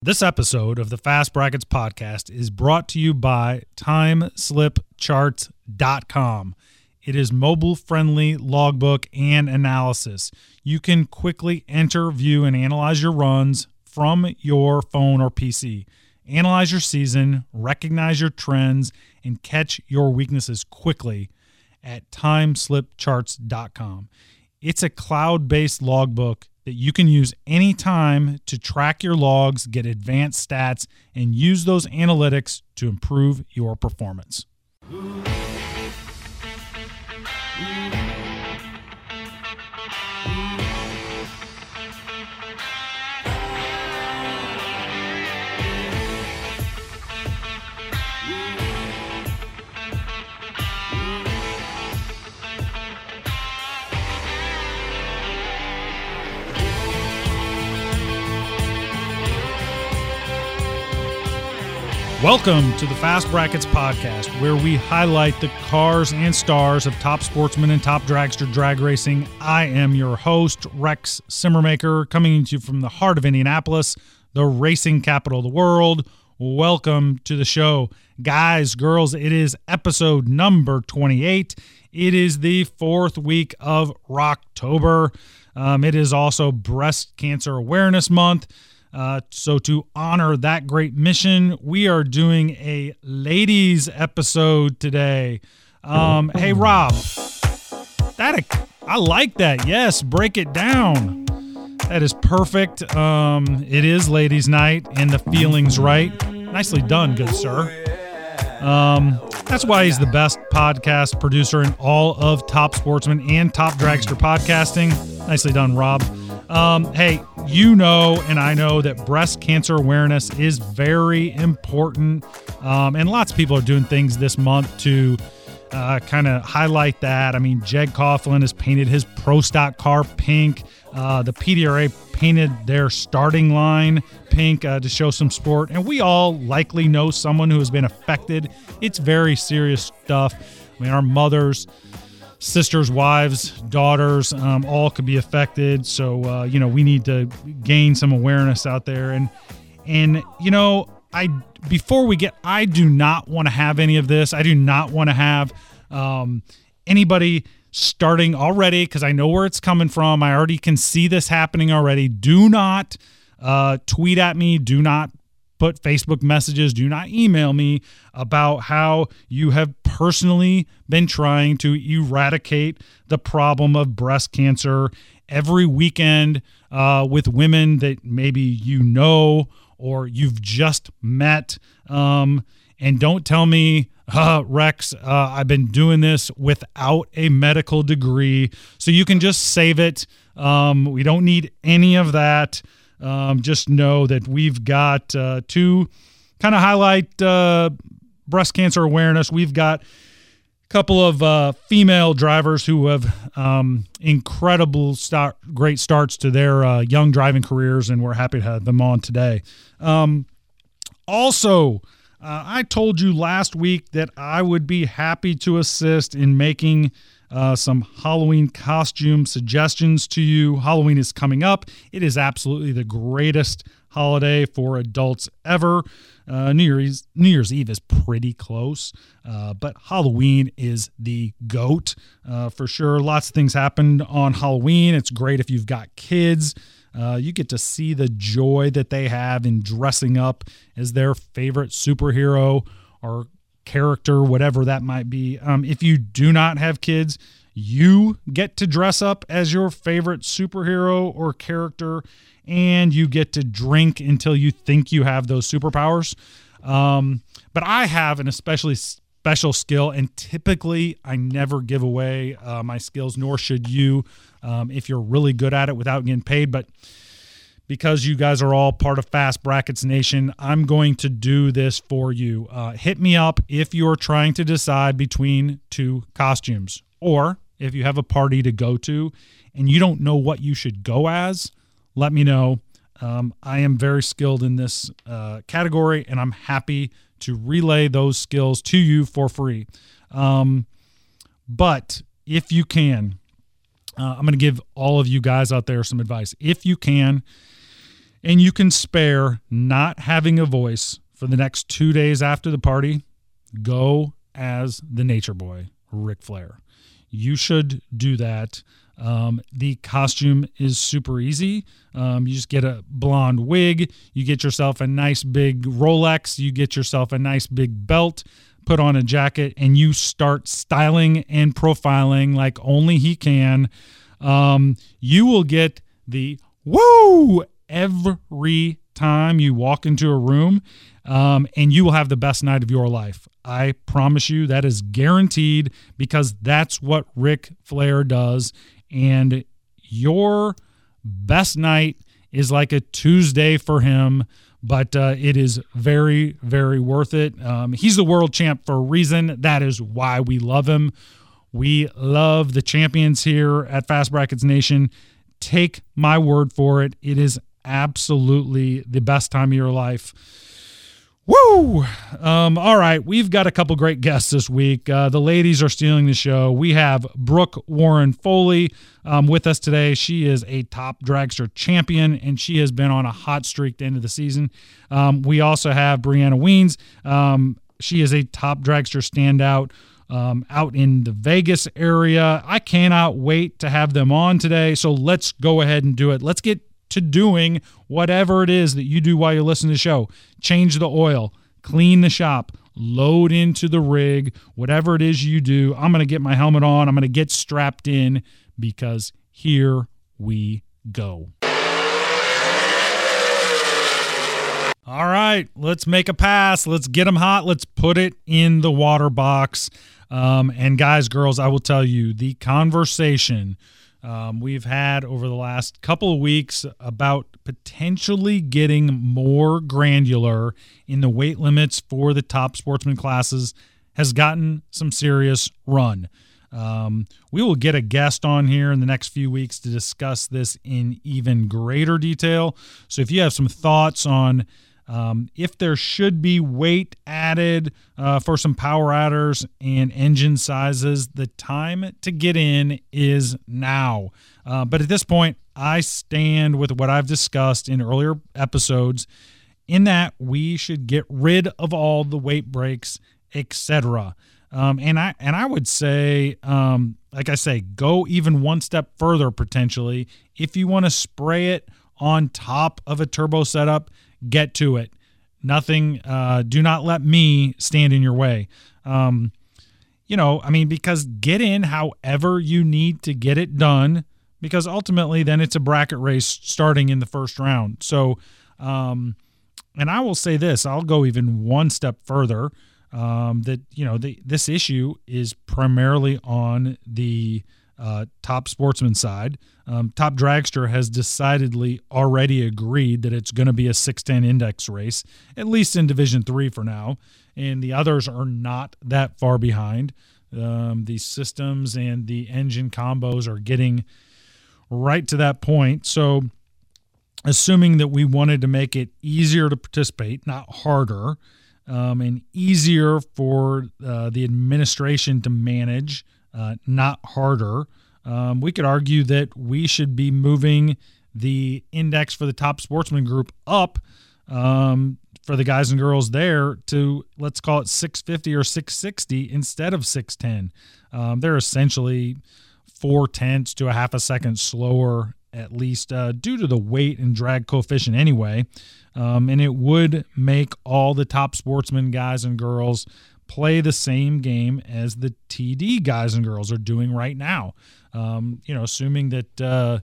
This episode of the Fast Brackets podcast is brought to you by TimeSlipCharts.com. It is mobile friendly logbook and analysis. You can quickly enter, view, and analyze your runs from your phone or PC. Analyze your season, recognize your trends, and catch your weaknesses quickly at TimeSlipCharts.com. It's a cloud based logbook that you can use anytime to track your logs, get advanced stats, and use those analytics to improve your performance. Welcome to the Fast Brackets podcast, where we highlight the cars and stars of top sportsmen and top dragster drag racing. I am your host, Rex Simmermaker, coming to you from the heart of Indianapolis, the racing capital of the world. Welcome to the show. Guys, girls, it is episode number 28. It is the fourth week of Rocktober. Um, it is also Breast Cancer Awareness Month. Uh, so, to honor that great mission, we are doing a ladies episode today. Um, hey, Rob, that I like that. Yes, break it down. That is perfect. Um, it is ladies' night, and the feeling's right. Nicely done, good sir. Um, that's why he's the best podcast producer in all of Top Sportsman and Top Dragster podcasting. Nicely done, Rob. Um, hey, you know, and I know that breast cancer awareness is very important. Um, and lots of people are doing things this month to uh, kind of highlight that. I mean, Jeg Coughlin has painted his pro stock car pink. Uh, the PDRA painted their starting line pink uh, to show some sport. And we all likely know someone who has been affected. It's very serious stuff. I mean, our mothers, sisters, wives, daughters, um, all could be affected. So uh, you know we need to gain some awareness out there. And and you know I before we get, I do not want to have any of this. I do not want to have um, anybody starting already because I know where it's coming from. I already can see this happening already. Do not uh, tweet at me. Do not put Facebook messages. Do not email me about how you have personally been trying to eradicate the problem of breast cancer every weekend uh, with women that maybe you know or you've just met. Um, and don't tell me, uh, Rex, uh, I've been doing this without a medical degree. So you can just save it. Um, we don't need any of that. Um, just know that we've got uh, two kind of highlight uh, breast cancer awareness. We've got a couple of uh, female drivers who have um, incredible start, great starts to their uh, young driving careers, and we're happy to have them on today. Um, also, uh, I told you last week that I would be happy to assist in making uh, some Halloween costume suggestions to you. Halloween is coming up. It is absolutely the greatest holiday for adults ever. Uh, New Year's New Year's Eve is pretty close, uh, but Halloween is the goat uh, for sure. Lots of things happened on Halloween. It's great if you've got kids. Uh, you get to see the joy that they have in dressing up as their favorite superhero or character, whatever that might be. Um, if you do not have kids, you get to dress up as your favorite superhero or character, and you get to drink until you think you have those superpowers. Um, but I have an especially special skill, and typically I never give away uh, my skills, nor should you um, if you're really good at it without getting paid. But because you guys are all part of Fast Brackets Nation, I'm going to do this for you. Uh, hit me up if you're trying to decide between two costumes, or if you have a party to go to and you don't know what you should go as, let me know. Um, I am very skilled in this uh, category, and I'm happy to relay those skills to you for free. Um, but if you can, uh, I'm going to give all of you guys out there some advice. If you can, and you can spare not having a voice for the next two days after the party, go as the nature boy, Ric Flair. You should do that. Um, the costume is super easy. Um, you just get a blonde wig, you get yourself a nice big Rolex, you get yourself a nice big belt, put on a jacket, and you start styling and profiling like only he can. Um, you will get the woo every time you walk into a room, um, and you will have the best night of your life. I promise you that is guaranteed because that's what Ric Flair does. And your best night is like a Tuesday for him, but uh, it is very, very worth it. Um, he's the world champ for a reason. That is why we love him. We love the champions here at Fast Brackets Nation. Take my word for it. It is absolutely the best time of your life. Woo! Um, all right, we've got a couple great guests this week. Uh, the ladies are stealing the show. We have Brooke Warren Foley um, with us today. She is a top dragster champion, and she has been on a hot streak the end of the season. Um, we also have Brianna Wiens. Um, she is a top dragster standout um, out in the Vegas area. I cannot wait to have them on today. So let's go ahead and do it. Let's get to doing whatever it is that you do while you're listening to the show. Change the oil, clean the shop, load into the rig, whatever it is you do. I'm going to get my helmet on. I'm going to get strapped in because here we go. All right, let's make a pass. Let's get them hot. Let's put it in the water box. Um, and guys, girls, I will tell you the conversation um, we've had over the last couple of weeks about potentially getting more granular in the weight limits for the top sportsman classes has gotten some serious run. Um, we will get a guest on here in the next few weeks to discuss this in even greater detail. So if you have some thoughts on um, if there should be weight added uh, for some power adders and engine sizes, the time to get in is now. Uh, but at this point, I stand with what I've discussed in earlier episodes in that we should get rid of all the weight breaks, etc. Um, and I and I would say, um, like I say, go even one step further potentially. If you want to spray it on top of a turbo setup, get to it. Nothing. Uh, do not let me stand in your way. Um, you know, I mean, because get in however you need to get it done, because ultimately then it's a bracket race starting in the first round. So, um, and I will say this, I'll go even one step further. Um, that you know, the, this issue is primarily on the uh, top sportsman side. Um, top dragster has decidedly already agreed that it's going to be a 610 index race, at least in Division Three for now, and the others are not that far behind. Um, the systems and the engine combos are getting right to that point. So, assuming that we wanted to make it easier to participate, not harder, um, and easier for uh, the administration to manage uh, not harder. Um, we could argue that we should be moving the index for the top sportsman group up um, for the guys and girls there to let's call it 650 or 660 instead of 610. Um, they're essentially four tenths to a half a second slower, at least uh, due to the weight and drag coefficient anyway. Um, and it would make all the top sportsman guys and girls play the same game as the TD guys and girls are doing right now. Um, you know, assuming that uh,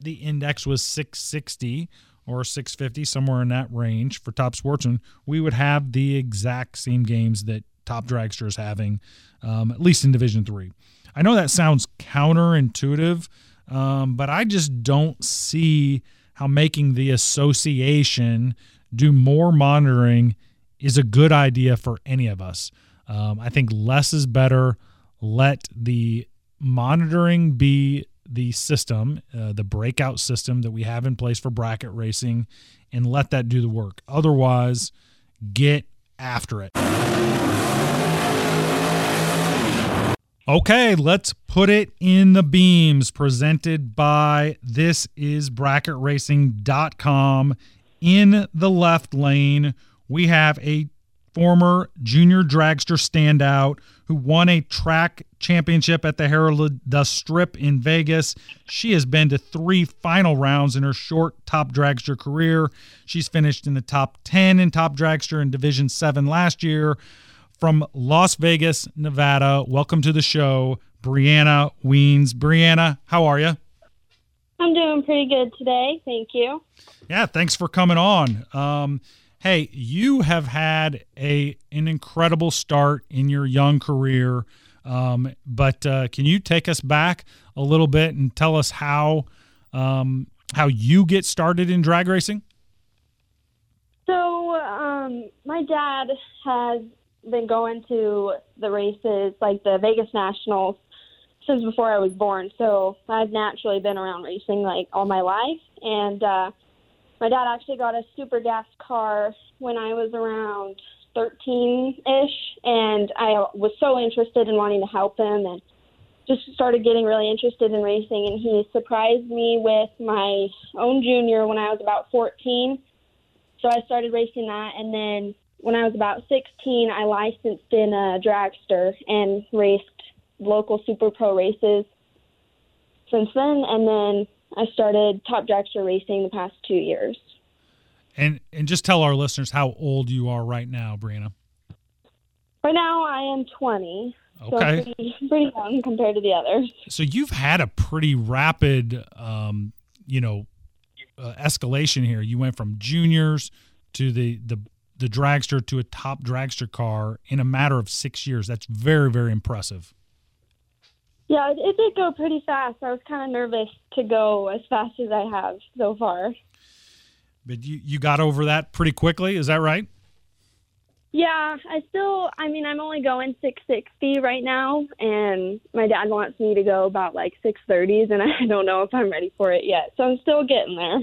the index was 660 or 650, somewhere in that range for top sportsmen, we would have the exact same games that top dragster is having, um, at least in Division Three. I know that sounds counterintuitive, um, but I just don't see how making the association do more monitoring is a good idea for any of us. Um, I think less is better. Let the monitoring be the system, uh, the breakout system that we have in place for bracket racing, and let that do the work. Otherwise, get after it. Okay, let's put it in the beams presented by this is bracketracing.com. In the left lane, we have a former junior dragster standout who won a track championship at the Herald the Strip in Vegas. She has been to three final rounds in her short top dragster career. She's finished in the top 10 in top dragster in Division 7 last year from Las Vegas, Nevada. Welcome to the show, Brianna Wiens. Brianna, how are you? I'm doing pretty good today. Thank you. Yeah, thanks for coming on. Um, hey, you have had a an incredible start in your young career, um, but uh, can you take us back a little bit and tell us how um, how you get started in drag racing? So, um, my dad has been going to the races, like the Vegas Nationals, since before I was born. So I've naturally been around racing like all my life. And uh, my dad actually got a super gas car when I was around 13 ish. And I was so interested in wanting to help him and just started getting really interested in racing. And he surprised me with my own junior when I was about 14. So I started racing that. And then when I was about 16, I licensed in a dragster and raced local super pro races since then. And then I started top dragster racing the past two years. And and just tell our listeners how old you are right now, Brianna. Right now, I am 20. Okay. So pretty, pretty young compared to the others. So you've had a pretty rapid, um, you know, uh, escalation here. You went from juniors to the the the dragster to a top dragster car in a matter of six years. That's very, very impressive. Yeah, it, it did go pretty fast. I was kind of nervous to go as fast as I have so far. But you, you got over that pretty quickly, is that right? Yeah, I still, I mean, I'm only going 660 right now, and my dad wants me to go about like 630s, and I don't know if I'm ready for it yet. So I'm still getting there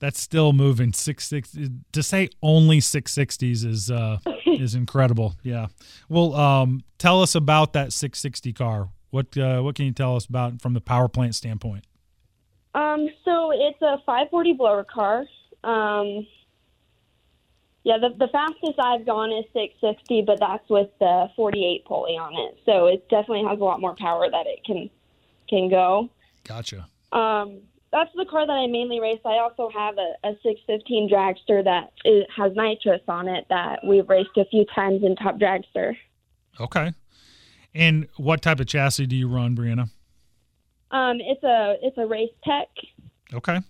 that's still moving. Six six to say only six sixties is uh, is incredible. Yeah. Well, um, tell us about that six sixty car. What uh, what can you tell us about from the power plant standpoint? Um, so it's a 540 blower car. Um, yeah, the, the fastest I've gone is 660, but that's with the 48 pulley on it. So it definitely has a lot more power that it can can go. Gotcha. Um, that's the car that I mainly race. I also have a, a 615 dragster that is, has nitrous on it that we've raced a few times in Top Dragster. Okay. And what type of chassis do you run, Brianna? Um, it's a it's a race tech. Okay.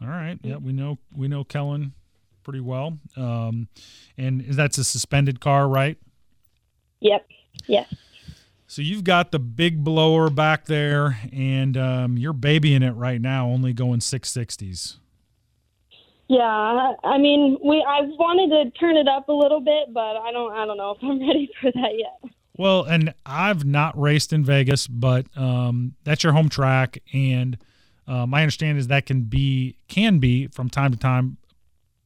All right. Yeah, we know we know Kellen pretty well. Um, and that's a suspended car, right? Yep. Yes. So you've got the big blower back there, and um, you're babying it right now, only going 660s. Yeah, I mean, we I wanted to turn it up a little bit, but I don't I don't know if I'm ready for that yet. Well, and I've not raced in Vegas, but um, that's your home track, and uh, my understanding is that can be can be from time to time.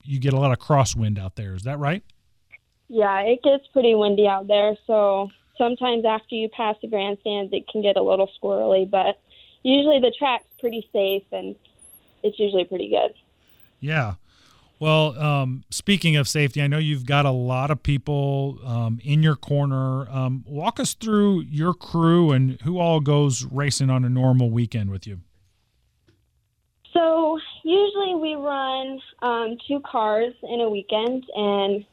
You get a lot of crosswind out there. Is that right? Yeah, it gets pretty windy out there, so sometimes after you pass the grandstands, it can get a little squirrely, but usually the track's pretty safe and it's usually pretty good. Yeah. Well, um, speaking of safety, I know you've got a lot of people um, in your corner. Um, walk us through your crew and who all goes racing on a normal weekend with you. So usually we run um, two cars in a weekend, and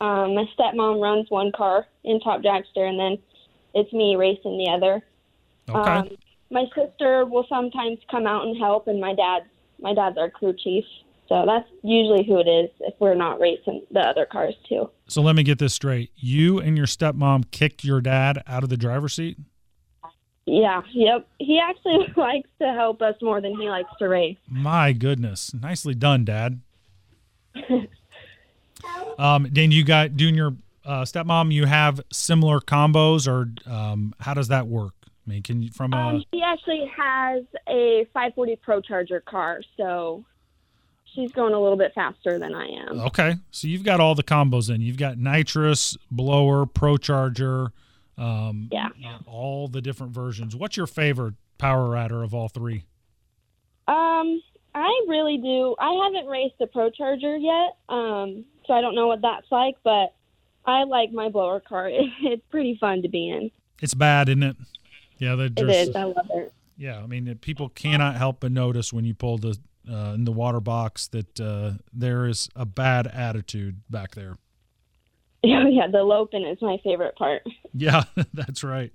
um, my stepmom runs one car in Top Dragster, and then it's me racing the other. Okay. Um, my sister will sometimes come out and help, and my dad, my dad's our crew chief. So that's usually who it is if we're not racing the other cars too. So let me get this straight: you and your stepmom kicked your dad out of the driver's seat. Yeah. Yep. He actually likes to help us more than he likes to race. My goodness, nicely done, Dad. Um, Dan, you got doing your uh, stepmom. You have similar combos, or um, how does that work? I mean, can you from a? Um, she actually has a 540 Pro Charger car, so she's going a little bit faster than I am. Okay, so you've got all the combos in. You've got nitrous blower, Pro Charger. Um, Yeah. All the different versions. What's your favorite power adder of all three? Um, I really do. I haven't raced a Pro Charger yet, um, so I don't know what that's like, but I like my blower car. It's pretty fun to be in. It's bad, isn't it? Yeah, It. I love it. Yeah, I mean, people cannot help but notice when you pull the uh, in the water box that uh, there is a bad attitude back there. yeah, the Lopin is my favorite part. Yeah, that's right.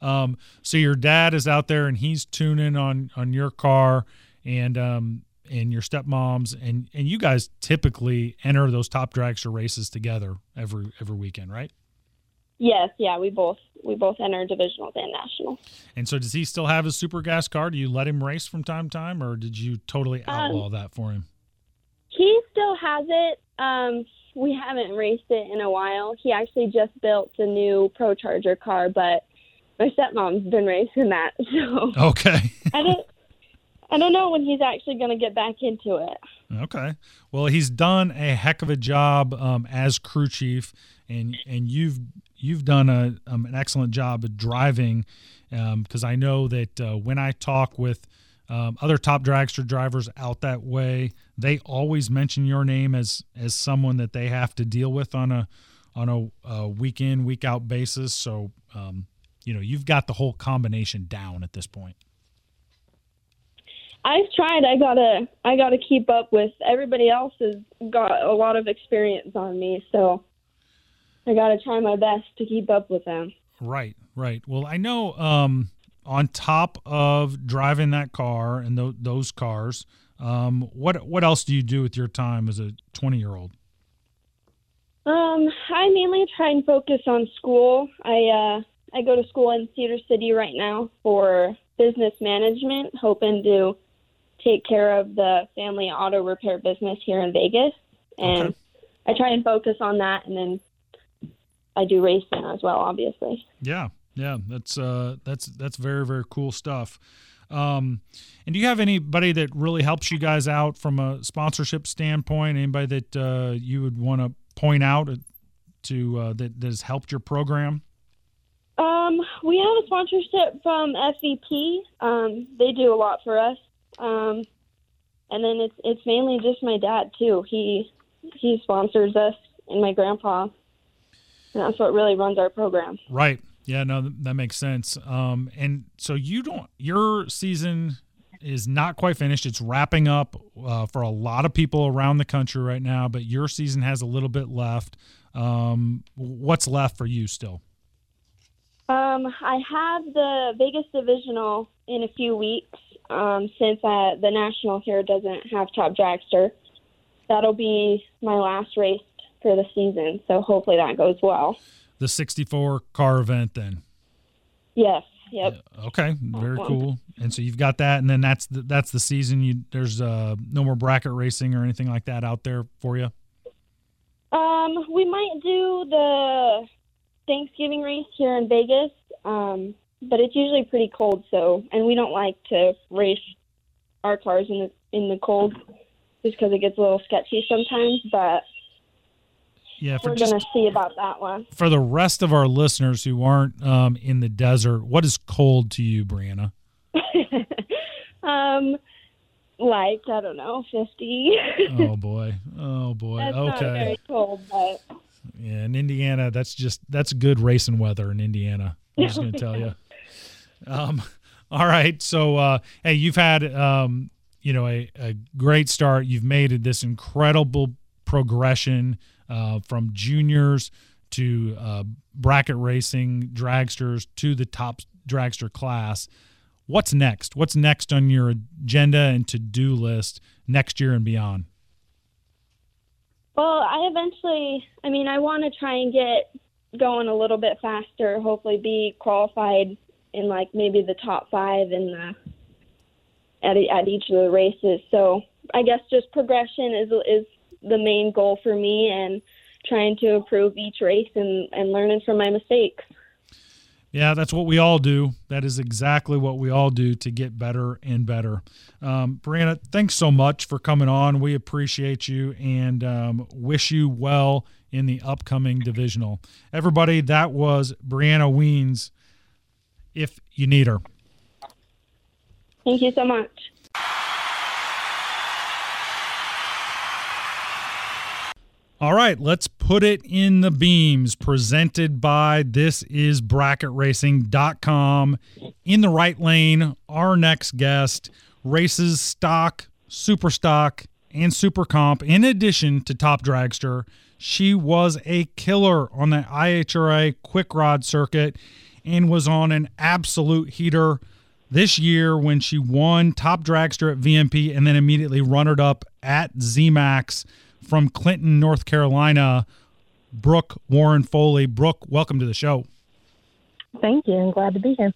Um, so your dad is out there and he's tuning on on your car and um, and your stepmom's and and you guys typically enter those top dragster races together every every weekend, right? Yes, yeah, we both we both enter divisionals and nationals. And so does he still have his super gas car? Do you let him race from time to time, or did you totally outlaw that for him? He still has it. Um, we haven't raced it in a while. He actually just built a new Pro Charger car, but my stepmom's been racing that, so Okay. I don't. I don't know when he's actually going to get back into it. Okay. Well, he's done a heck of a job um, as crew chief, and and you've you've done a um, an excellent job of driving, because I know that uh, when I talk with um, other top dragster drivers out that way, they always mention your name as as someone that they have to deal with on a on a, a week in week out basis. So um, you know you've got the whole combination down at this point. I've tried. I gotta. I gotta keep up with everybody else. Has got a lot of experience on me, so I gotta try my best to keep up with them. Right, right. Well, I know um, on top of driving that car and th- those cars, um, what what else do you do with your time as a 20 year old? Um, I mainly try and focus on school. I uh, I go to school in Cedar City right now for business management, hoping to take care of the family auto repair business here in Vegas, and Okay. I try and focus on that, and then I do racing as well, obviously. Yeah, yeah. That's uh, that's that's very very cool stuff. Um, and do you have anybody that really helps you guys out from a sponsorship standpoint? Anybody that uh, you would want to point out to uh, that, that has helped your program? Um, we have a sponsorship from FVP. Um, they do a lot for us. Um, and then it's it's mainly just my dad too. He he sponsors us and my grandpa. And that's what really runs our program. Right. Yeah, no, that makes sense. Um, and so you don't, your season is not quite finished. It's wrapping up uh, for a lot of people around the country right now, but your season has a little bit left. Um, what's left for you still? Um, I have the Vegas divisional in a few weeks. Um, since uh, the national here doesn't have top dragster, that'll be my last race for the season. So hopefully that goes well. The 64 car event then. Yes. Yep. Okay, very Awesome. cool. And so you've got that, and then that's the, that's the season. You there's uh, no more bracket racing or anything like that out there for you. Um, we might do the Thanksgiving race here in Vegas, um, but it's usually pretty cold. So, and we don't like to race our cars in the in the cold, just because it gets a little sketchy sometimes. But Yeah, for we're just gonna see about that one. for the rest of our listeners who aren't um, in the desert, what is cold to you, Brianna? um, like I don't know, fifty. Oh boy, oh boy. That's not okay, very cold, but yeah. In Indiana, that's just that's good racing weather in Indiana. I'm just gonna tell you. Um, all right, so uh, hey, you've had um, you know a, a great start. You've made this incredible progression uh, from juniors to uh, bracket racing, dragsters to the top dragster class. What's next? What's next on your agenda and to do list next year and beyond? Well, I eventually, I mean, I want to try and get going a little bit faster. Hopefully, be qualified in like maybe the top five in the at at each of the races. So I guess just progression is is the main goal for me, and trying to improve each race and and learning from my mistakes. Yeah, that's what we all do. That is exactly what we all do to get better and better. Um, Brianna, thanks so much for coming on. We appreciate you and um, wish you well in the upcoming divisional. Everybody, that was Brianna Wiens. If you need her. Thank you so much. All right, let's put it in the beams presented by this is bracketracing.com. In the right lane, our next guest races stock, super stock, and super comp. In addition to top dragster, she was a killer on the IHRA quick rod circuit and was on an absolute heater this year when she won top dragster at VMP and then immediately runnered up at ZMAX from Clinton, North Carolina, Brooke Warren Foley. Brooke, welcome to the show. Thank you. I'm glad to be here.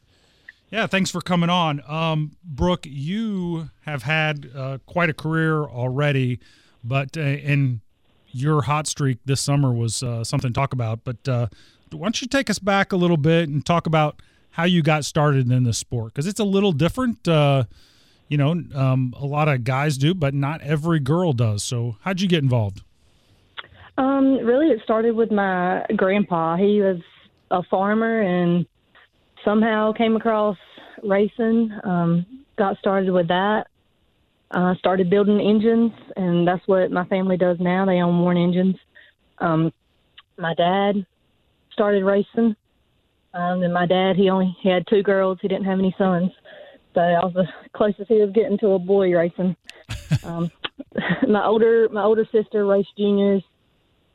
Yeah, thanks for coming on. Um, Brooke, you have had uh, quite a career already, but uh, and your hot streak this summer was uh, something to talk about. But uh, why don't you take us back a little bit and talk about how you got started in this sport? Because it's a little different. You know, um, a lot of guys do, but not every girl does. So, how'd you get involved? Um, really, it started with my grandpa. He was a farmer and somehow came across racing. Um, got started with that. Uh, started building engines, and that's what my family does now. They own Warren Engines. Um, my dad started racing, um, and my dad he only he had two girls. He didn't have any sons, so I was the closest he was getting to a boy racing. um, my older my older sister raced juniors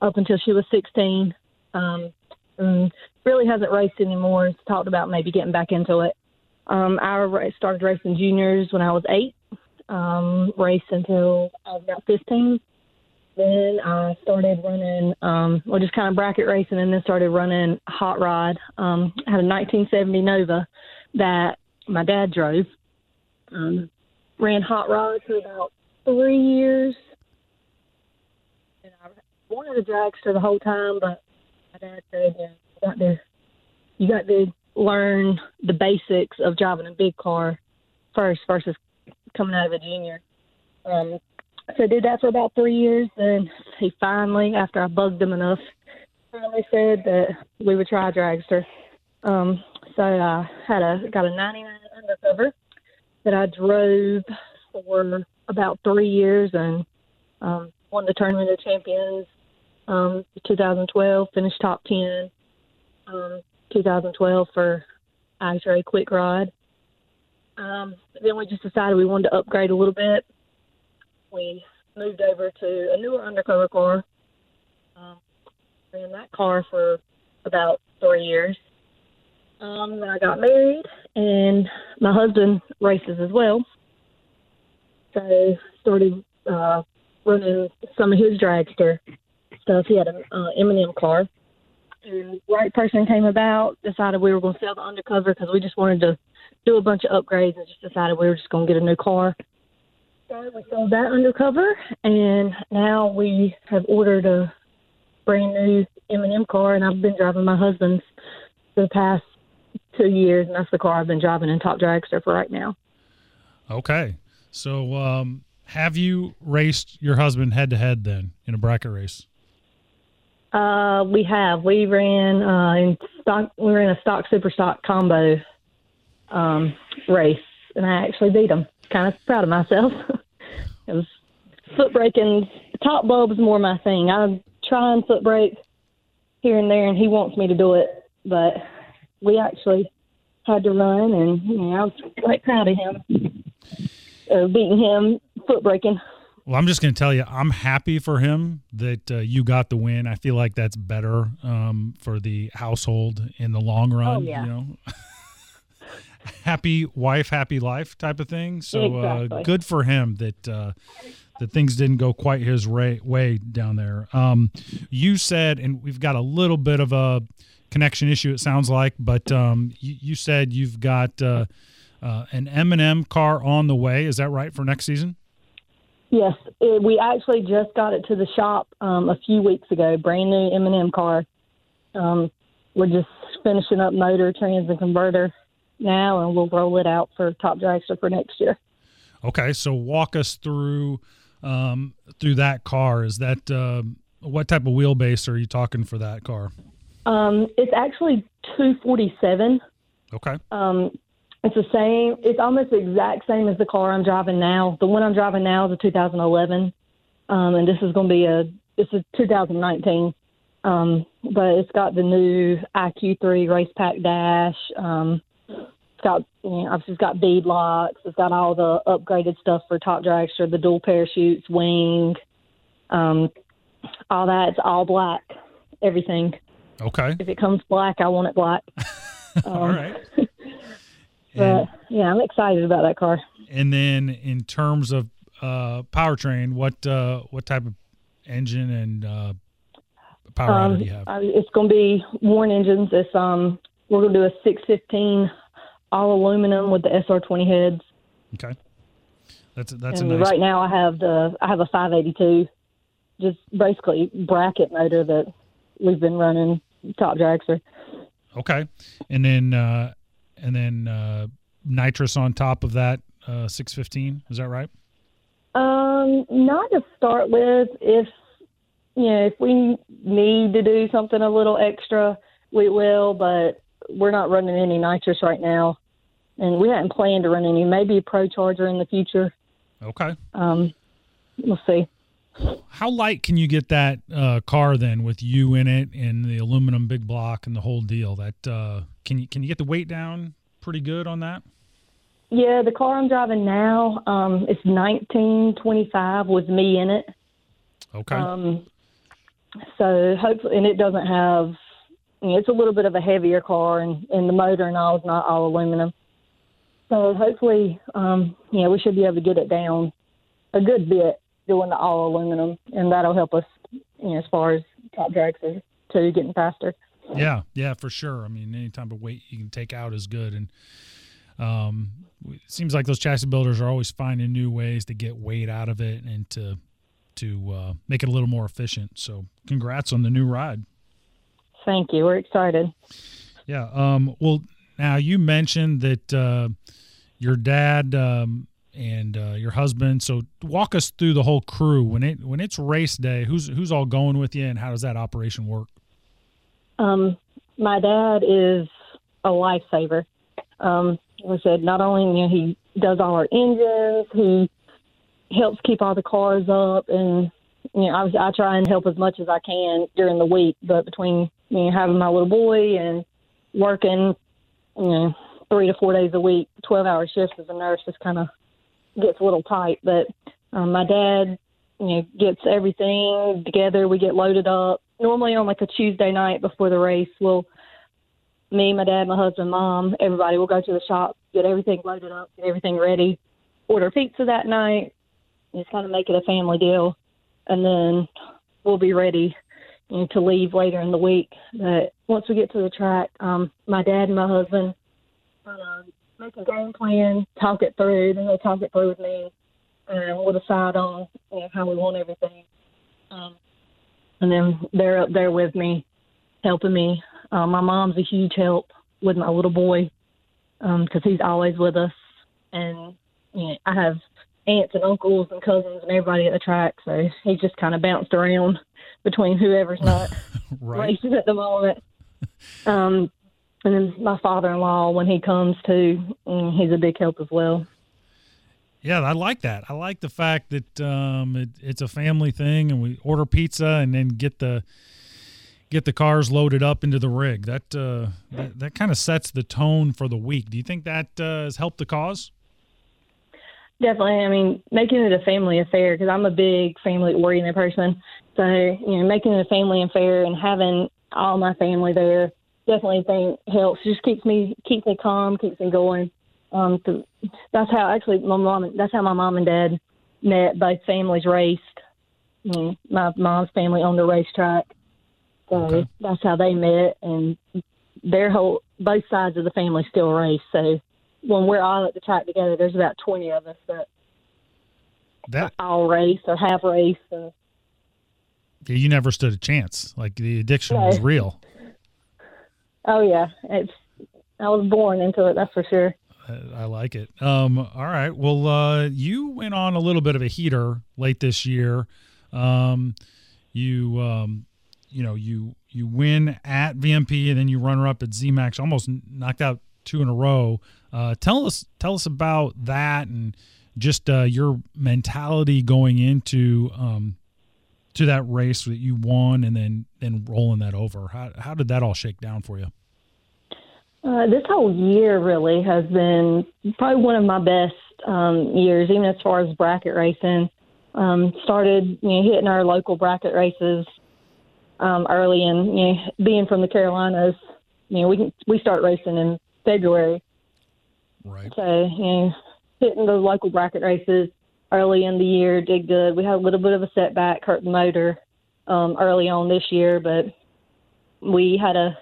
up until she was 16. Um, and really hasn't raced anymore. It's talked about maybe getting back into it. Um, I started racing juniors when I was eight. Um, raced until I was about 15. Then I started running, um, well, just kind of bracket racing, and then started running hot rod. Um, I had a 1970 Nova that my dad drove. Um, ran hot rod for about three years. And I wanted a dragster the whole time, but my dad said, yeah, you got to, you got to learn the basics of driving a big car first versus coming out of a junior. Um, so I did that for about three years. Then he finally, after I bugged him enough, finally said that we would try a dragster. Um, so I had a got a 99 undercover that I drove for about three years and um, won the tournament of champions. Um, 2012 finished top 10. Um, 2012 for IHRA Quick Rod. Um, then we just decided we wanted to upgrade a little bit. We moved over to a newer undercover car. Um, ran that car for about three years. Um, then I got married, and my husband races as well. So started uh, running some of his dragster stuff. He had an uh, M&M car. And right person came about, decided we were going to sell the undercover because we just wanted to do a bunch of upgrades and just decided we were just going to get a new car. So we sold that undercover, and now we have ordered a brand new M&M car, and I've been driving my husband's for the past two years, and that's the car I've been driving in Top Dragster for right now. Okay. So, um, have you raced your husband head to head then in a bracket race? Uh, we have. We ran uh, in stock. We ran a stock super stock combo um, race, and I actually beat him. Kind of proud of myself. it was foot braking. Top bulb's more my thing. I try and foot brake here and there, and he wants me to do it, but we actually had to run, and you know, I was quite proud of him. Uh, beating him foot breaking. Well, I'm just going to tell you, I'm happy for him that uh, you got the win. I feel like that's better um, for the household in the long run. Oh, yeah. You know, happy wife, happy life type of thing. So uh, good for him that uh, that things didn't go quite his ra- way down there. Um, you said, and we've got a little bit of a connection issue. It sounds like, but um, you, you said you've got uh, uh, an M&M car on the way. Is that right for next season? Yes, it, we actually just got it to the shop um, a few weeks ago. Brand new M&M car. Um, we're just finishing up motor, trans, and converter now, and we'll roll it out for Top Dragster for next year. Okay, so walk us through um, through that car. Is that um what type of wheelbase are you talking for that car? Um, it's actually 247. Okay. Um, it's the same. It's almost the exact same as the car I'm driving now. The one I'm driving now is a 2011, um, and this is going to be a this is 2019. Um, but it's got the new IQ3 Racepak dash. Um, it's got you know, it's got bead locks. It's got all the upgraded stuff for top dragster, the dual parachutes, wing, um, all that. It's all black, everything. Okay. If it comes black, I want it black. All right. But yeah, I'm excited about that car. and then in terms of uh, powertrain, what uh, what type of engine and uh, power Um, do you have? I- it's going to be Warren engines. It's um, we're going to do a 615 all aluminum with the SR20 heads. Okay. That's that's a and nice. right now I have the I have a 582, just basically bracket motor that we've been running top dragster. Okay. And then uh, and then uh, nitrous on top of that uh, 615. Is that right? Um, not to start with. If you know, if we need to do something a little extra, we will. But we're not running any nitrous right now, and we hadn't planned to run any. Maybe a pro charger in the future. Okay. Um, we'll see. How light can you get that uh, car then with you in it and the aluminum big block and the whole deal? That uh, can you can you get the weight down pretty good on that? Yeah, the car I'm driving now, um, it's 1925 with me in it. Okay. Um, so hopefully, and it doesn't have. You know, it's a little bit of a heavier car, and, and the motor and all is not all aluminum. So hopefully, um, yeah, we should be able to get it down a good bit doing the all aluminum, and that'll help us, you know, as far as top dragster too, getting faster. Yeah, yeah, for sure. I mean, any type of weight you can take out is good, and um, it seems like those chassis builders are always finding new ways to get weight out of it and to to uh, make it a little more efficient. So, congrats on the new ride. Thank you. We're excited. Yeah. Um, well, now you mentioned that uh, your dad um, and uh, your husband. So, walk us through the whole crew when it when it's race day. Who's who's all going with you, and how does that operation work? Um, my dad is a lifesaver. Um, like I said, not only you know, he does all our engines, he helps keep all the cars up, and you know, I, I try and help as much as I can during the week. But between you know, having my little boy and working, you know, three to four days a week, twelve-hour shifts as a nurse, just kind of gets a little tight. But um, my dad, you know, gets everything together. We get loaded up. Normally on like a Tuesday night before the race, we'll me, my dad, my husband, mom, everybody will go to the shop, get everything loaded up, get everything ready, order pizza that night, just kind of make it a family deal, and then we'll be ready you know, to leave later in the week. But once we get to the track, um, my dad and my husband uh, make a game plan, talk it through, then they'll talk it through with me, and we'll decide on you know, how we want everything. Um, and then they're up there with me, helping me. Uh, my mom's a huge help with my little boy because he's always with us, and you know, I have aunts and uncles and cousins and everybody at the track, so he just kind of bounced around between whoever's not Right. racing at the moment. Um, and then my father-in-law, when he comes too, mm, he's a big help as well. Yeah, I like that. I like the fact that um, it, it's a family thing, and we order pizza and then get the get the cars loaded up into the rig. That uh, that, that kind of sets the tone for the week. Do you think that uh, has helped the cause? Definitely. I mean, making it a family affair because I'm a big family oriented person. So, you know, making it a family affair and having all my family there definitely think helps. Just keeps me keeps me calm, keeps me going. Um, so that's how actually my mom. and- That's how my mom and dad met. Both families raced. You know, my mom's family owned a racetrack, so Okay. that's how they met. And their whole both sides of the family still race. So when we're all at the track together, there's about 20 of us that That all race or have race. And yeah, you never stood a chance. Like the addiction No. was real. Oh yeah, it's I was born into it. That's for sure. I- like it. Um, all right. Well, uh, you went on a little bit of a heater late this year. Um, you um, you know you you win at VMP and then you runner up at ZMAX, almost knocked out two in a row. Uh, tell us tell us about that and just uh, your mentality going into um, to that race that you won and then then rolling that over. How how did that all shake down for you? Uh, this whole year really has been probably one of my best um, years, even as far as bracket racing. Um, started you know, hitting our local bracket races um, early, and you know, being from the Carolinas, you know, we can, we start racing in February. Right. So you know, hitting the local bracket races early in the year did good. We had a little bit of a setback, hurt the motor um, early on this year, but we had a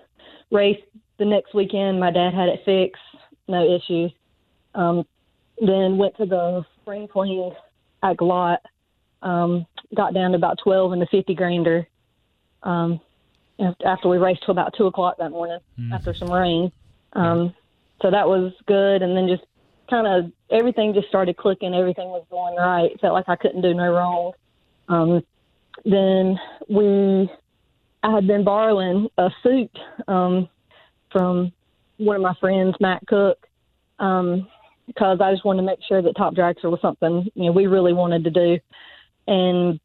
race the next weekend. My dad had it fixed, no issues. Um, then went to the spring clean at Glot. Um, got down to about 12 in the 50 grander. Um, after we raced till about two o'clock that morning mm. after some rain. Um, so that was good. And then just kind of everything just started clicking. Everything was going right. Felt like I couldn't do no wrong. Um, then we, I had been borrowing a suit um, from one of my friends, Matt Cook, um, because I just wanted to make sure that Top Dragster was something you know we really wanted to do, and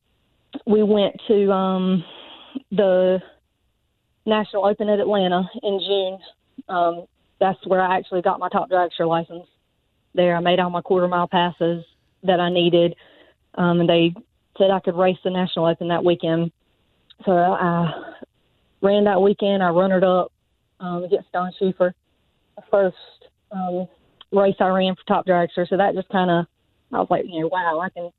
we went to um, the National Open at Atlanta in June. Um, that's where I actually got my Top Dragster license. There, I made all my quarter mile passes that I needed, um, and they said I could race the National Open that weekend. So I ran that weekend. I runnered up um, against Don Schufer, the first um, race I ran for Top Dragster. So that just kind of, I was like, you know, wow, I can,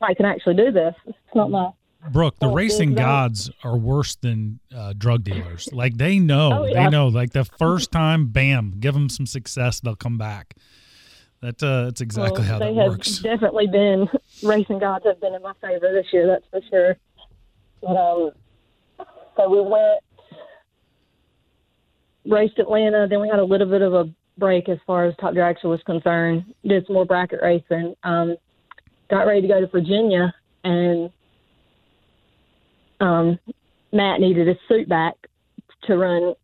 I can actually do this. It's not my. Brooke, the racing gods are worse than uh, drug dealers. Like they know, oh, yeah. they know. Like the first time, bam, give them some success, they'll come back. That uh, that's exactly well, how that works. Definitely been racing gods have been in my favor this year. That's for sure. But um, so we went raced Atlanta. Then we had a little bit of a break as far as Top Dragster was concerned. Did some more bracket racing. Um, got ready to go to Virginia, and um, Matt needed his suit back to run,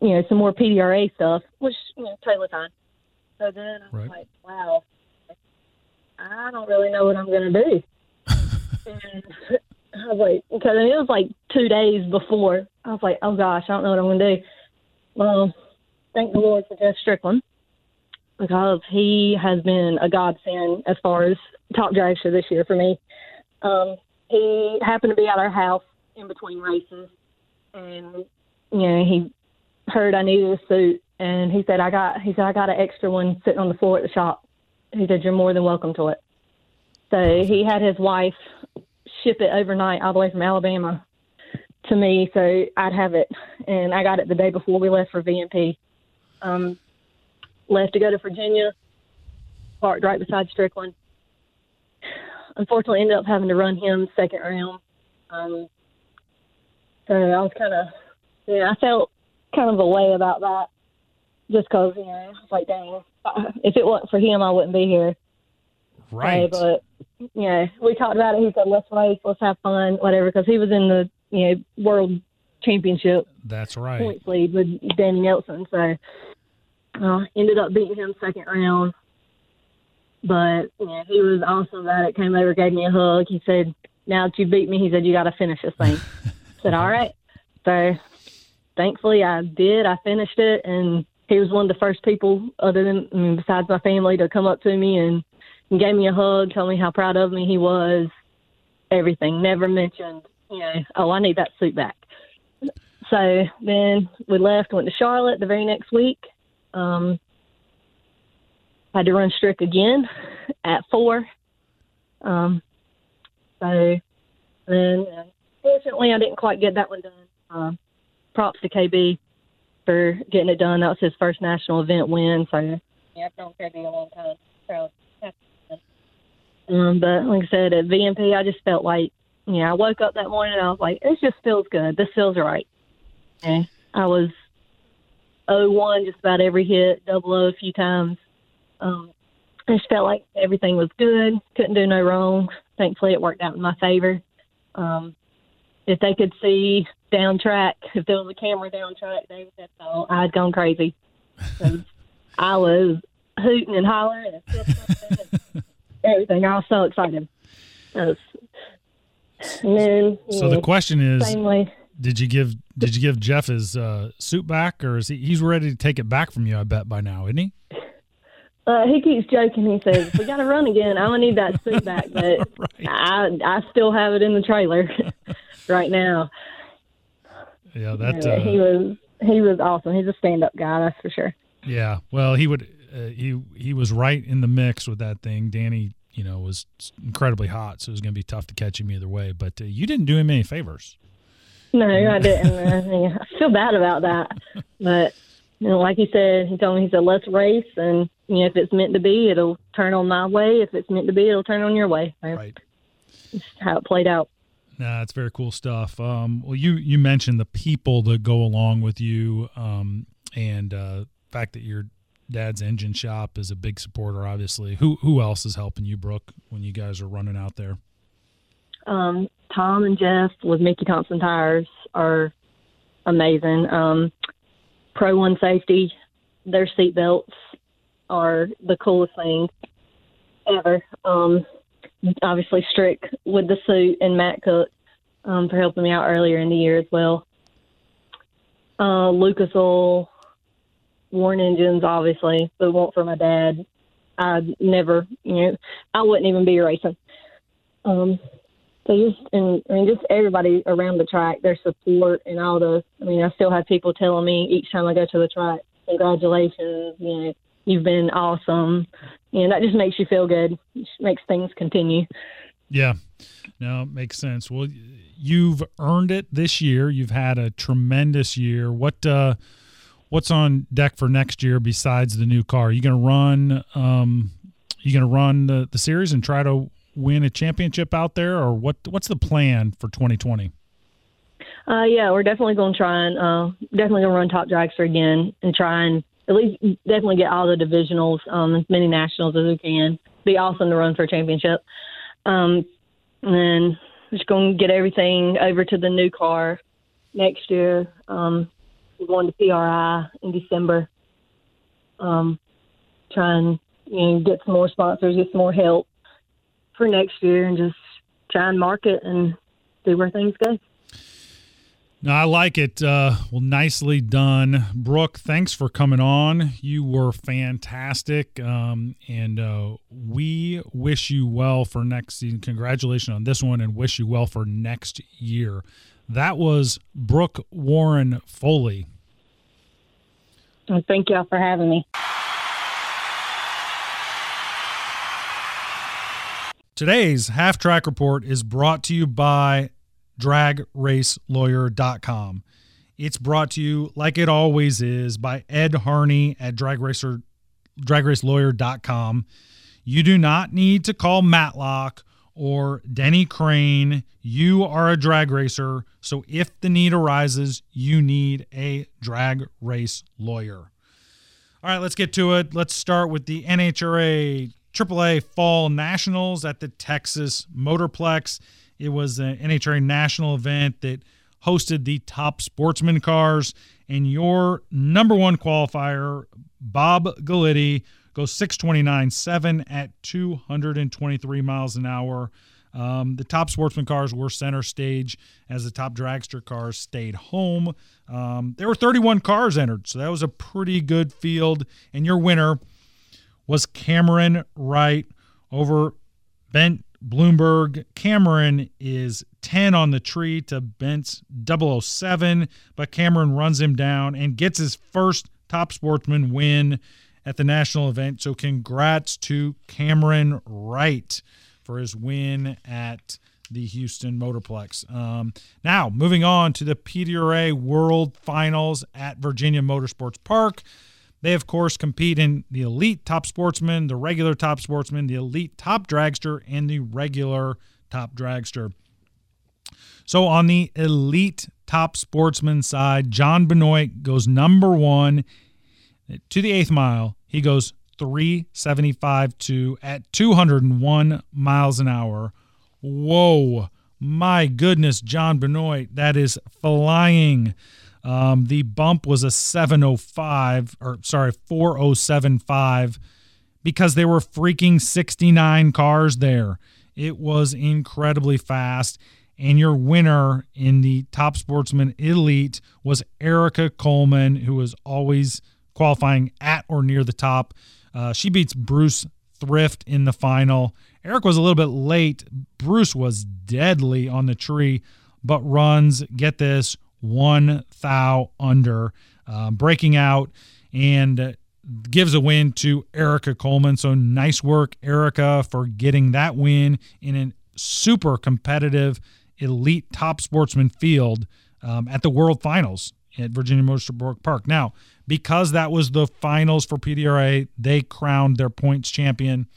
you know, some more PDRA stuff, which you know, totally fine. So then I'm right. like, wow, I don't really know what I'm going to do. and I was like, because it was like two days before. I was like, oh gosh, I don't know what I'm going to do. Well, thank the Lord for Jeff Strickland because he has been a godsend as far as top dragster this year for me. Um, he happened to be at our house in between races, and you know he heard I needed a suit, and he said I got he said I got an extra one sitting on the floor at the shop. He said you're more than welcome to it. So he had his wife ship it overnight all the way from Alabama to me, so I'd have it, and I got it the day before we left for VMP. Um, left to go to Virginia, parked right beside Strickland. Unfortunately, ended up having to run him second round. Um, so I was kind of, yeah, I felt kind of a way about that, just because you know, like, dang, if it wasn't for him, I wouldn't be here. Right. but you know, we talked about it. He said, "Let's race, let's have fun, whatever," because he was in the you know world championship. That's right. Points lead with Danny Nelson. So uh, ended up beating him second round. But yeah, he was awesome about it. Came over, gave me a hug. He said, "Now that you beat me," he said, "You got to finish this thing." I said, "All right." So thankfully, I did. I finished it, and he was one of the first people, other than I mean, besides my family, to come up to me and, and gave me a hug, told me how proud of me he was. Everything. Never mentioned, you know, oh, I need that suit back. So then we left, went to Charlotte the very next week. Um, had to run Strick again at four. Um, so then, fortunately, I didn't quite get that one done. Uh, props to KB for getting it done. That was his first national event win. So yeah, I've known KB a long time. Proud. Um, but like I said, at VMP, I just felt like, you know, I woke up that morning and I was like, it just feels good. This feels right. And I was 0-1 just about every hit, double O a few times. Um, I just felt like everything was good. Couldn't do no wrong. Thankfully, it worked out in my favor. Um, if they could see down track, if there was a camera down track, they would have thought I'd gone crazy. I was hooting and hollering and everything. I was so excited. Was, and then, so the question is, way. did you give did you give Jeff his uh, suit back, or is he he's ready to take it back from you? I bet by now, isn't he? Uh, he keeps joking. He says, "We got to run again. I'm gonna need that suit back." But right. I I still have it in the trailer right now. Yeah, that uh, he was he was awesome. He's a stand up guy, that's for sure. Yeah, well, he would uh, he he was right in the mix with that thing. Danny, you know, was incredibly hot, so it was going to be tough to catch him either way. But uh, you didn't do him any favors. No, I didn't. I feel bad about that, but you know, like he said, he told me he said let's race, and you know, if it's meant to be, it'll turn on my way. If it's meant to be, it'll turn on your way. Right. That's how it played out. Nah, it's very cool stuff. Um, well, you you mentioned the people that go along with you, um, and uh, the fact that your dad's engine shop is a big supporter. Obviously, who who else is helping you, Brooke, when you guys are running out there? Um, Tom and Jeff with Mickey Thompson Tires are amazing. Um, Pro One Safety, their seat belts are the coolest thing ever. Um, obviously, Strick with the suit and Matt Cook um, for helping me out earlier in the year as well. Uh, Lucas Oil, Warren Engines, obviously, but won't for my dad. I'd never, you know, I wouldn't even be racing. Um, so just and, and just everybody around the track, their support and all the. I mean, I still have people telling me each time I go to the track, "Congratulations! You know, you've been awesome." And that just makes you feel good. It makes things continue. Yeah, no, makes sense. Well, you've earned it this year. You've had a tremendous year. What uh, what's on deck for next year besides the new car? Are you going to run? Um, you going to run the, the series and try to win a championship out there, or what? What's the plan for 2020? Uh, yeah, we're definitely going to try and uh, definitely going to run top dragster again and try and at least definitely get all the divisionals, um, as many nationals as we can. Be awesome to run for a championship. Um, and then just going to get everything over to the new car next year. Um, we're going to PRI in December. Um, try and you know get some more sponsors, get some more help for next year, and just try and market and see where things go. No, I like it. Uh, well, nicely done, Brooke. Thanks for coming on. You were fantastic, um, and uh, we wish you well for next season. Congratulations on this one, and wish you well for next year. That was Brooke Warren Foley. Well, thank y'all for having me. Today's half track report is brought to you by dragracelawyer.com. It's brought to you, like it always is, by Ed Harney at dragracer, dragracelawyer.com. You do not need to call Matlock or Denny Crane. You are a drag racer. So if the need arises, you need a drag race lawyer. All right, let's get to it. Let's start with the NHRA AAA Fall Nationals at the Texas Motorplex. It was an NHRA national event that hosted the top sportsman cars, and your number one qualifier, Bob Galitti, goes 629.7 at 223 miles an hour. Um, the top sportsman cars were center stage as the top dragster cars stayed home. Um, there were 31 cars entered, so that was a pretty good field. And your winner was Cameron Wright over Bent Bloomberg. Cameron is 10 on the tree to Bent's 007, but Cameron runs him down and gets his first top sportsman win at the national event. So congrats to Cameron Wright for his win at the Houston Motorplex. Um, now, moving on to the PDRA World Finals at Virginia Motorsports Park. They, of course, compete in the elite top sportsman, the regular top sportsman, the elite top dragster, and the regular top dragster. So, on the elite top sportsman side, John Benoit goes number one to the eighth mile. He goes 375 2 at 201 miles an hour. Whoa. My goodness, John Benoit, that is flying. Um, the bump was a 705, or sorry, 4075 because there were freaking 69 cars there. It was incredibly fast. And your winner in the Top Sportsman Elite was Erica Coleman, who was always qualifying at or near the top. Uh, she beats Bruce Thrift in the final. Eric was a little bit late. Bruce was deadly on the tree, but runs, get this, one thou under, uh, breaking out and gives a win to Erica Coleman. So nice work, Erica, for getting that win in a super competitive, elite top sportsman field um, at the World Finals at Virginia Motorsport Park. Now, because that was the finals for PDRA, they crowned their points champion.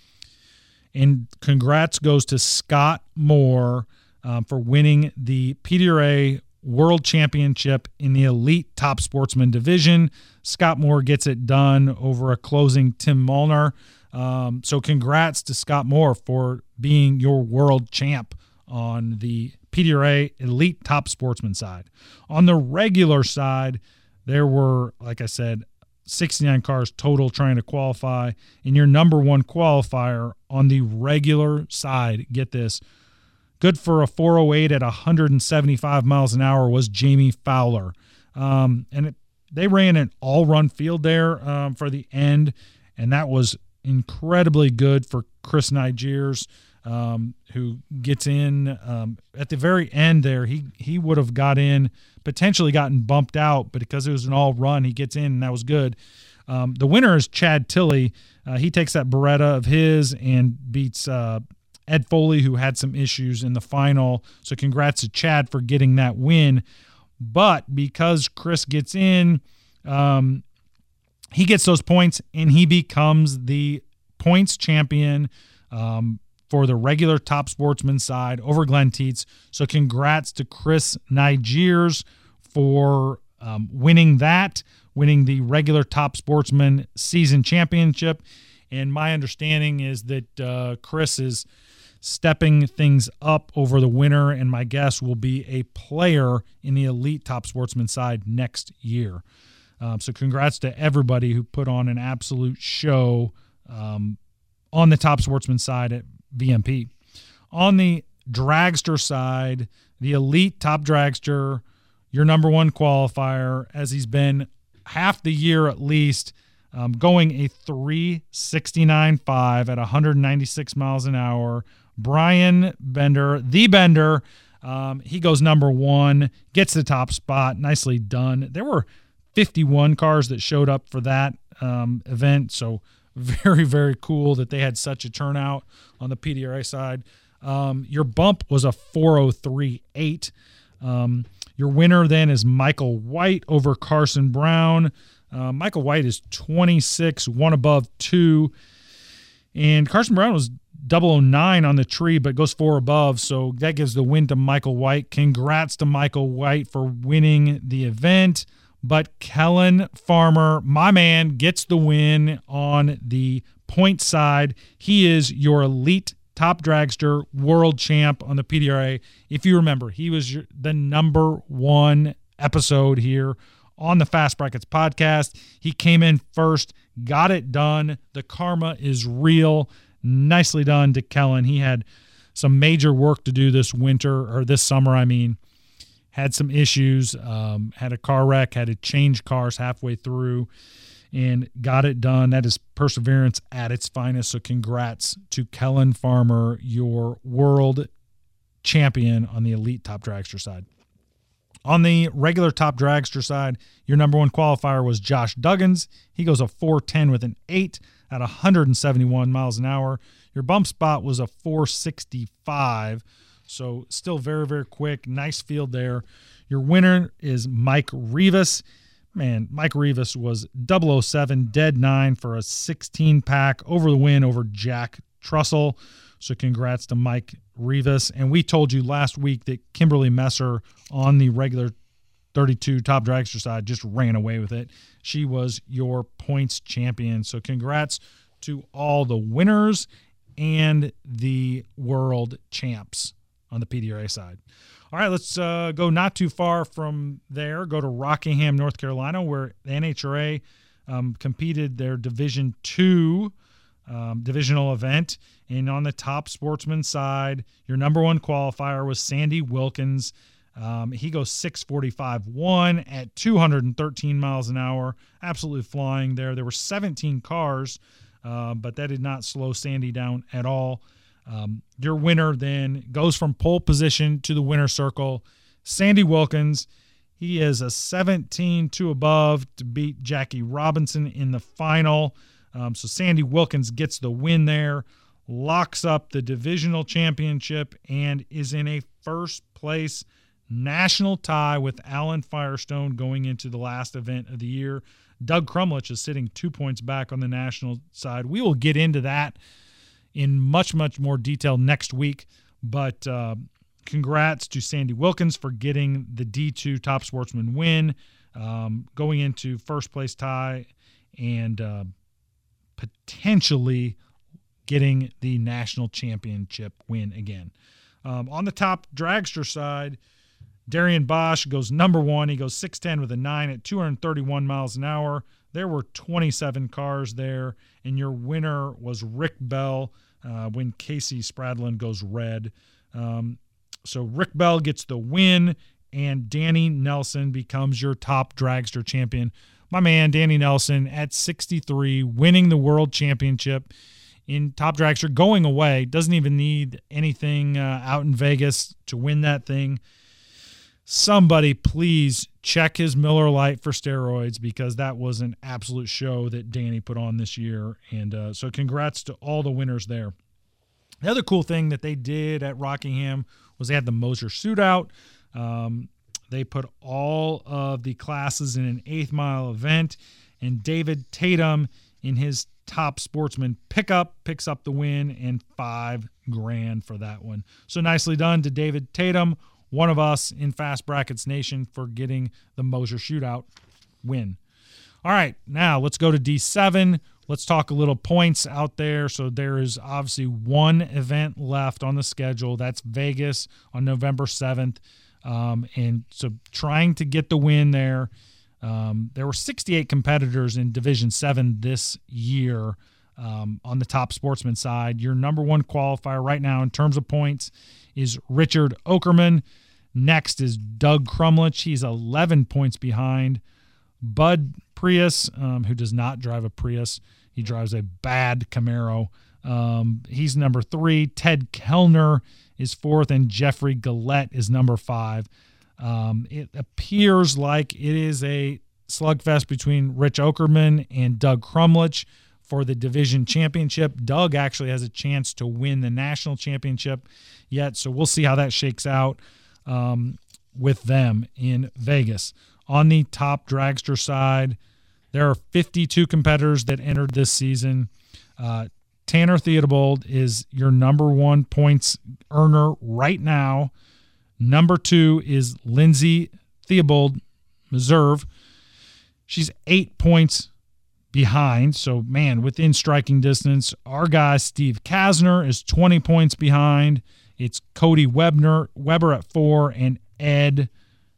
And congrats goes to Scott Moore um, for winning the PDRA World Championship in the Elite Top Sportsman division. Scott Moore gets it done over a closing Tim Mulner. Um, so, congrats to Scott Moore for being your world champ on the PDRA Elite Top Sportsman side. On the regular side, there were, like I said, 69 cars total trying to qualify. And your number one qualifier on the regular side, get this, good for a 408 at 175 miles an hour was Jamie Fowler. Um, and it, they ran an all run field there um, for the end, and that was incredibly good for Chris Nigiers. Um, who gets in um, at the very end there. He he would have got in, potentially gotten bumped out, but because it was an all run, he gets in, and that was good. Um, the winner is Chad Tilley. Uh, he takes that Beretta of his and beats uh, Ed Foley, who had some issues in the final. So congrats to Chad for getting that win. But because Chris gets in, um, he gets those points and he becomes the points champion um, for the regular top sportsman side over Glenn Teets. So congrats to Chris Nigiers for um, winning that, winning the regular top sportsman season championship. And my understanding is that uh, Chris is stepping things up over the winter, and my guess will be a player in the elite top sportsman side next year. Um, so, congrats to everybody who put on an absolute show um, on the top sportsman side at VMP. On the dragster side, the elite top dragster, your number one qualifier, as he's been half the year at least, um, going a 369.5 at 196 miles an hour Brian Bender, the Bender. Um, he goes number one, gets the top spot. Nicely done. There were 51 cars that showed up for that um, event. So, very, very cool that they had such a turnout on the PDRA side. Um, your bump was a 403.8. Um, your winner then is Michael White over Carson Brown. Uh, Michael White is 26, one above two. And Carson Brown was 009 on the tree, but goes four above. So that gives the win to Michael White. Congrats to Michael White for winning the event. But Kellen Farmer, my man, gets the win on the point side. He is your elite top dragster world champ on the PDRA. If you remember, he was the number one episode here on the Fast Brackets podcast. He came in first, got it done. The karma is real. Nicely done to Kellen. He had some major work to do this winter or this summer, I mean. Had some issues, um, had a car wreck, had to change cars halfway through, and got it done. That is perseverance at its finest. So, congrats to Kellen Farmer, your world champion on the elite top dragster side. On the regular top dragster side, your number one qualifier was Josh Duggins. He goes a 410 with an 8 at 171 miles an hour. Your bump spot was a 465. So still very, very quick. Nice field there. Your winner is Mike Rivas. Man, Mike Rivas was 007, dead nine for a 16 pack over the win over Jack Trussell. So congrats to Mike Rivas. And we told you last week that Kimberly Messer on the regular 32 top dragster side just ran away with it. She was your points champion. So congrats to all the winners and the world champs on the PDRA side. All right, let's uh, go not too far from there. Go to Rockingham, North Carolina, where the NHRA um, competed their Division Two um, divisional event. And on the top sportsman side, your number one qualifier was Sandy Wilkins. Um, he goes 645 1 at 213 miles an hour. Absolutely flying there. There were 17 cars, uh, but that did not slow Sandy down at all. Um, your winner then goes from pole position to the winner circle. Sandy Wilkins, he is a 17 to above to beat Jackie Robinson in the final. Um, so Sandy Wilkins gets the win there, locks up the divisional championship, and is in a first place national tie with Alan Firestone going into the last event of the year. Doug Crumlich is sitting two points back on the national side. We will get into that in much, much more detail next week. But uh, congrats to Sandy Wilkins for getting the D2 Top Sportsman win, um, going into first place tie, and uh, potentially getting the national championship win again. Um, on the top dragster side, Darian Bosch goes number one. He goes 6'10 with a 9 at 231 miles an hour. There were 27 cars there, and your winner was Rick Bell uh, when Casey Spradlin goes red. Um, so Rick Bell gets the win, and Danny Nelson becomes your top dragster champion. My man, Danny Nelson, at 63, winning the world championship in top dragster, going away. Doesn't even need anything uh, out in Vegas to win that thing somebody please check his Miller Lite for steroids because that was an absolute show that Danny put on this year. And uh, so, congrats to all the winners there. The other cool thing that they did at Rockingham was they had the Moser shootout. Um, they put all of the classes in an eighth mile event, and David Tatum in his top sportsman pickup picks up the win and five grand for that one. So nicely done to David Tatum one of us in Fast Brackets Nation for getting the Moser shootout win. All right, now let's go to D7. Let's talk a little points out there. So there is obviously one event left on the schedule. That's Vegas on November 7th. Um, and so trying to get the win there. Um, there were 68 competitors in Division 7 this year um, on the top sportsman side. Your number one qualifier right now in terms of points is Richard Okerman. Next is Doug Crumlich. He's 11 points behind. Bud Prius, um, who does not drive a Prius, he drives a bad Camaro. Um, he's number three. Ted Kellner is fourth, and Jeffrey Gillette is number five. Um, it appears like it is a slugfest between Rich Okerman and Doug Crumlich for the division championship. Doug actually has a chance to win the national championship yet, so we'll see how that shakes out um, with them in Vegas. On the top dragster side, there are 52 competitors that entered this season. Uh, Tanner Theobald is your number one points earner right now. Number two is Lindsay Theobald Meserve. She's eight points behind. So, man, within striking distance. Our guy, Steve Kasner, is 20 points behind. It's Cody Webner, Weber at four, and Ed,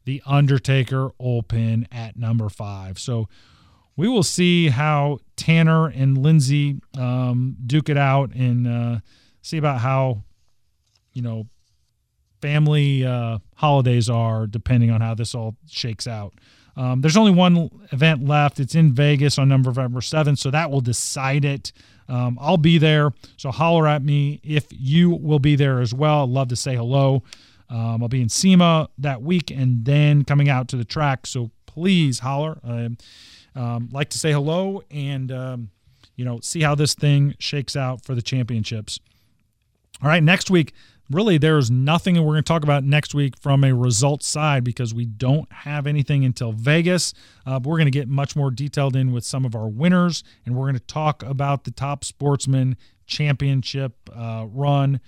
the Undertaker Olpin at number five. So we will see how Tanner and Lindsay um, duke it out and uh, see about how, you know, family uh, holidays are depending on how this all shakes out. Um, there's only one event left. It's in Vegas on November 7th, so that will decide it. Um, I'll be there, so holler at me if you will be there as well. I'd love to say hello. Um, I'll be in SEMA that week and then coming out to the track, so please holler. I um, like to say hello and um, you know see how this thing shakes out for the championships. All right, next week really there's nothing we're going to talk about next week from a results side because we don't have anything until Vegas. Uh, but we're going to get much more detailed in with some of our winners, and we're going to talk about the top sportsman championship uh, run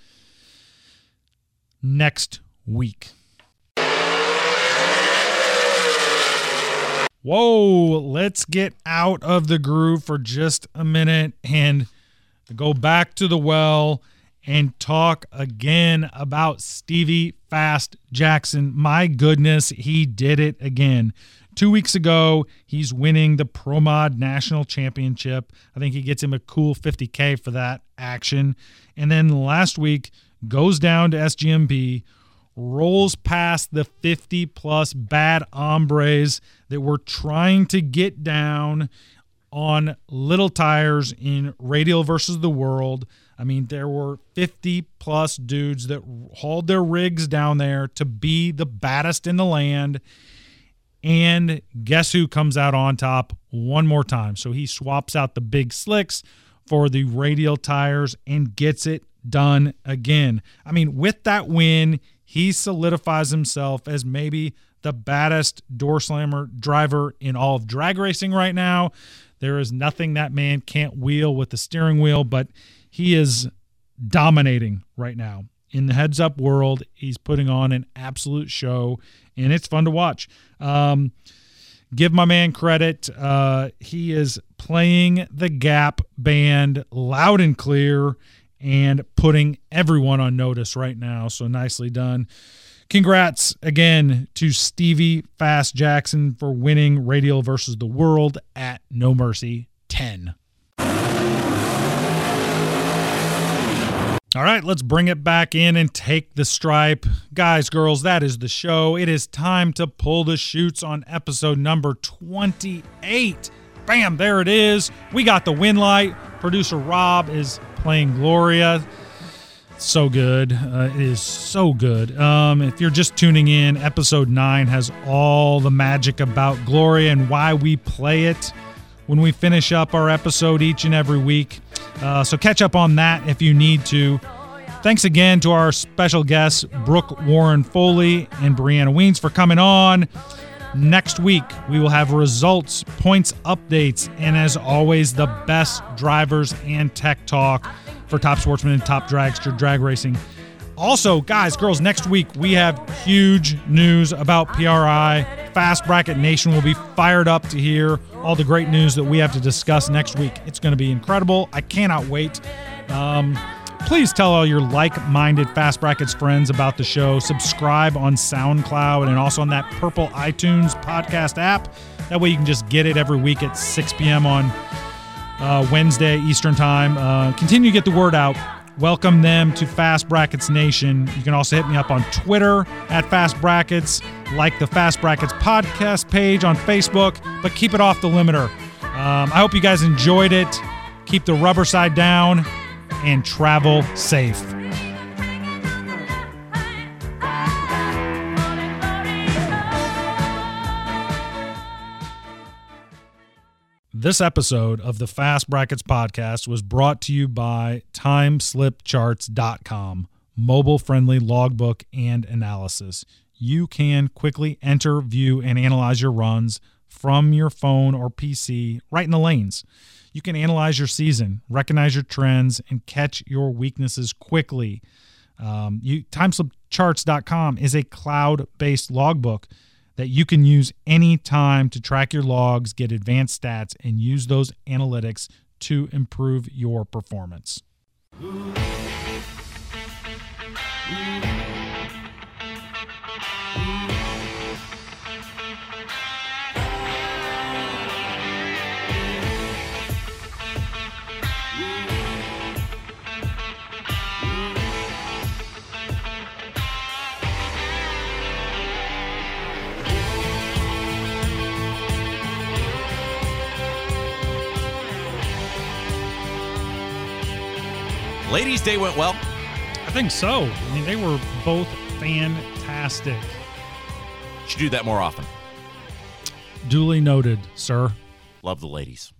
next week. Whoa, let's get out of the groove for just a minute and go back to the well and talk again about Stevie Fast Jackson. My goodness, he did it again. Two weeks ago, he's winning the Pro Mod National Championship. I think he gets him a cool 50K for that action. And then last week, goes down to SGMP, rolls past the 50 plus bad hombres that were trying to get down on little tires in Radial versus the World. I mean, there were 50 plus dudes that hauled their rigs down there to be the baddest in the land. And guess who comes out on top one more time? So he swaps out the big slicks for the radial tires and gets it done again. I mean, with that win, he solidifies himself as maybe the baddest door slammer driver in all of drag racing right now. There is nothing that man can't wheel with the steering wheel, but he is dominating right now in the heads up world. He's putting on an absolute show, and it's fun to watch. Um, give my man credit. Uh, he is playing the Gap band loud and clear and putting everyone on notice right now. So nicely done. Congrats again to Stevie Fast Jackson for winning Radial versus the World at No Mercy 10. All right, let's bring it back in and take the stripe. Guys, girls, that is the show. It is time to pull the shoots on episode number 28. Bam, there it is. We got the win light. Producer Rob is playing Gloria. So good. Uh, it is so good. Um, if you're just tuning in, episode 9 has all the magic about Gloria and why we play it when we finish up our episode each and every week. Uh, so catch up on that if you need to. Thanks again to our special guests, Brooke Warren Foley and Brianna Wiens, for coming on. Next week, we will have results, points updates, and as always, the best drivers and tech talk for Top Sportsman and Top Dragster Drag Racing. Also, guys, girls, next week we have huge news about PRI. Fast Bracket Nation will be fired up to hear all the great news that we have to discuss next week. It's going to be incredible. I cannot wait. Um, please tell all your like-minded Fast Brackets friends about the show. Subscribe on SoundCloud and also on that purple iTunes podcast app. That way you can just get it every week at 6 p.m. on uh, Wednesday Eastern Time. Uh, continue to get the word out. Welcome them to Fast Brackets Nation. You can also hit me up on Twitter at Fast Brackets, like the Fast Brackets podcast page on Facebook, but keep it off the limiter. Um, I hope you guys enjoyed it. Keep the rubber side down and travel safe. This episode of the Fast Brackets podcast was brought to you by TimeSlipCharts.com, mobile friendly logbook and analysis. You can quickly enter, view, and analyze your runs from your phone or PC right in the lanes. You can analyze your season, recognize your trends, and catch your weaknesses quickly. Um, you, TimeSlipCharts.com is a cloud based logbook that you can use anytime to track your logs, get advanced stats, and use those analytics to improve your performance. Ladies' Day went well. I think so. I mean, they were both fantastic. Should do that more often. Duly noted, sir. Love the ladies.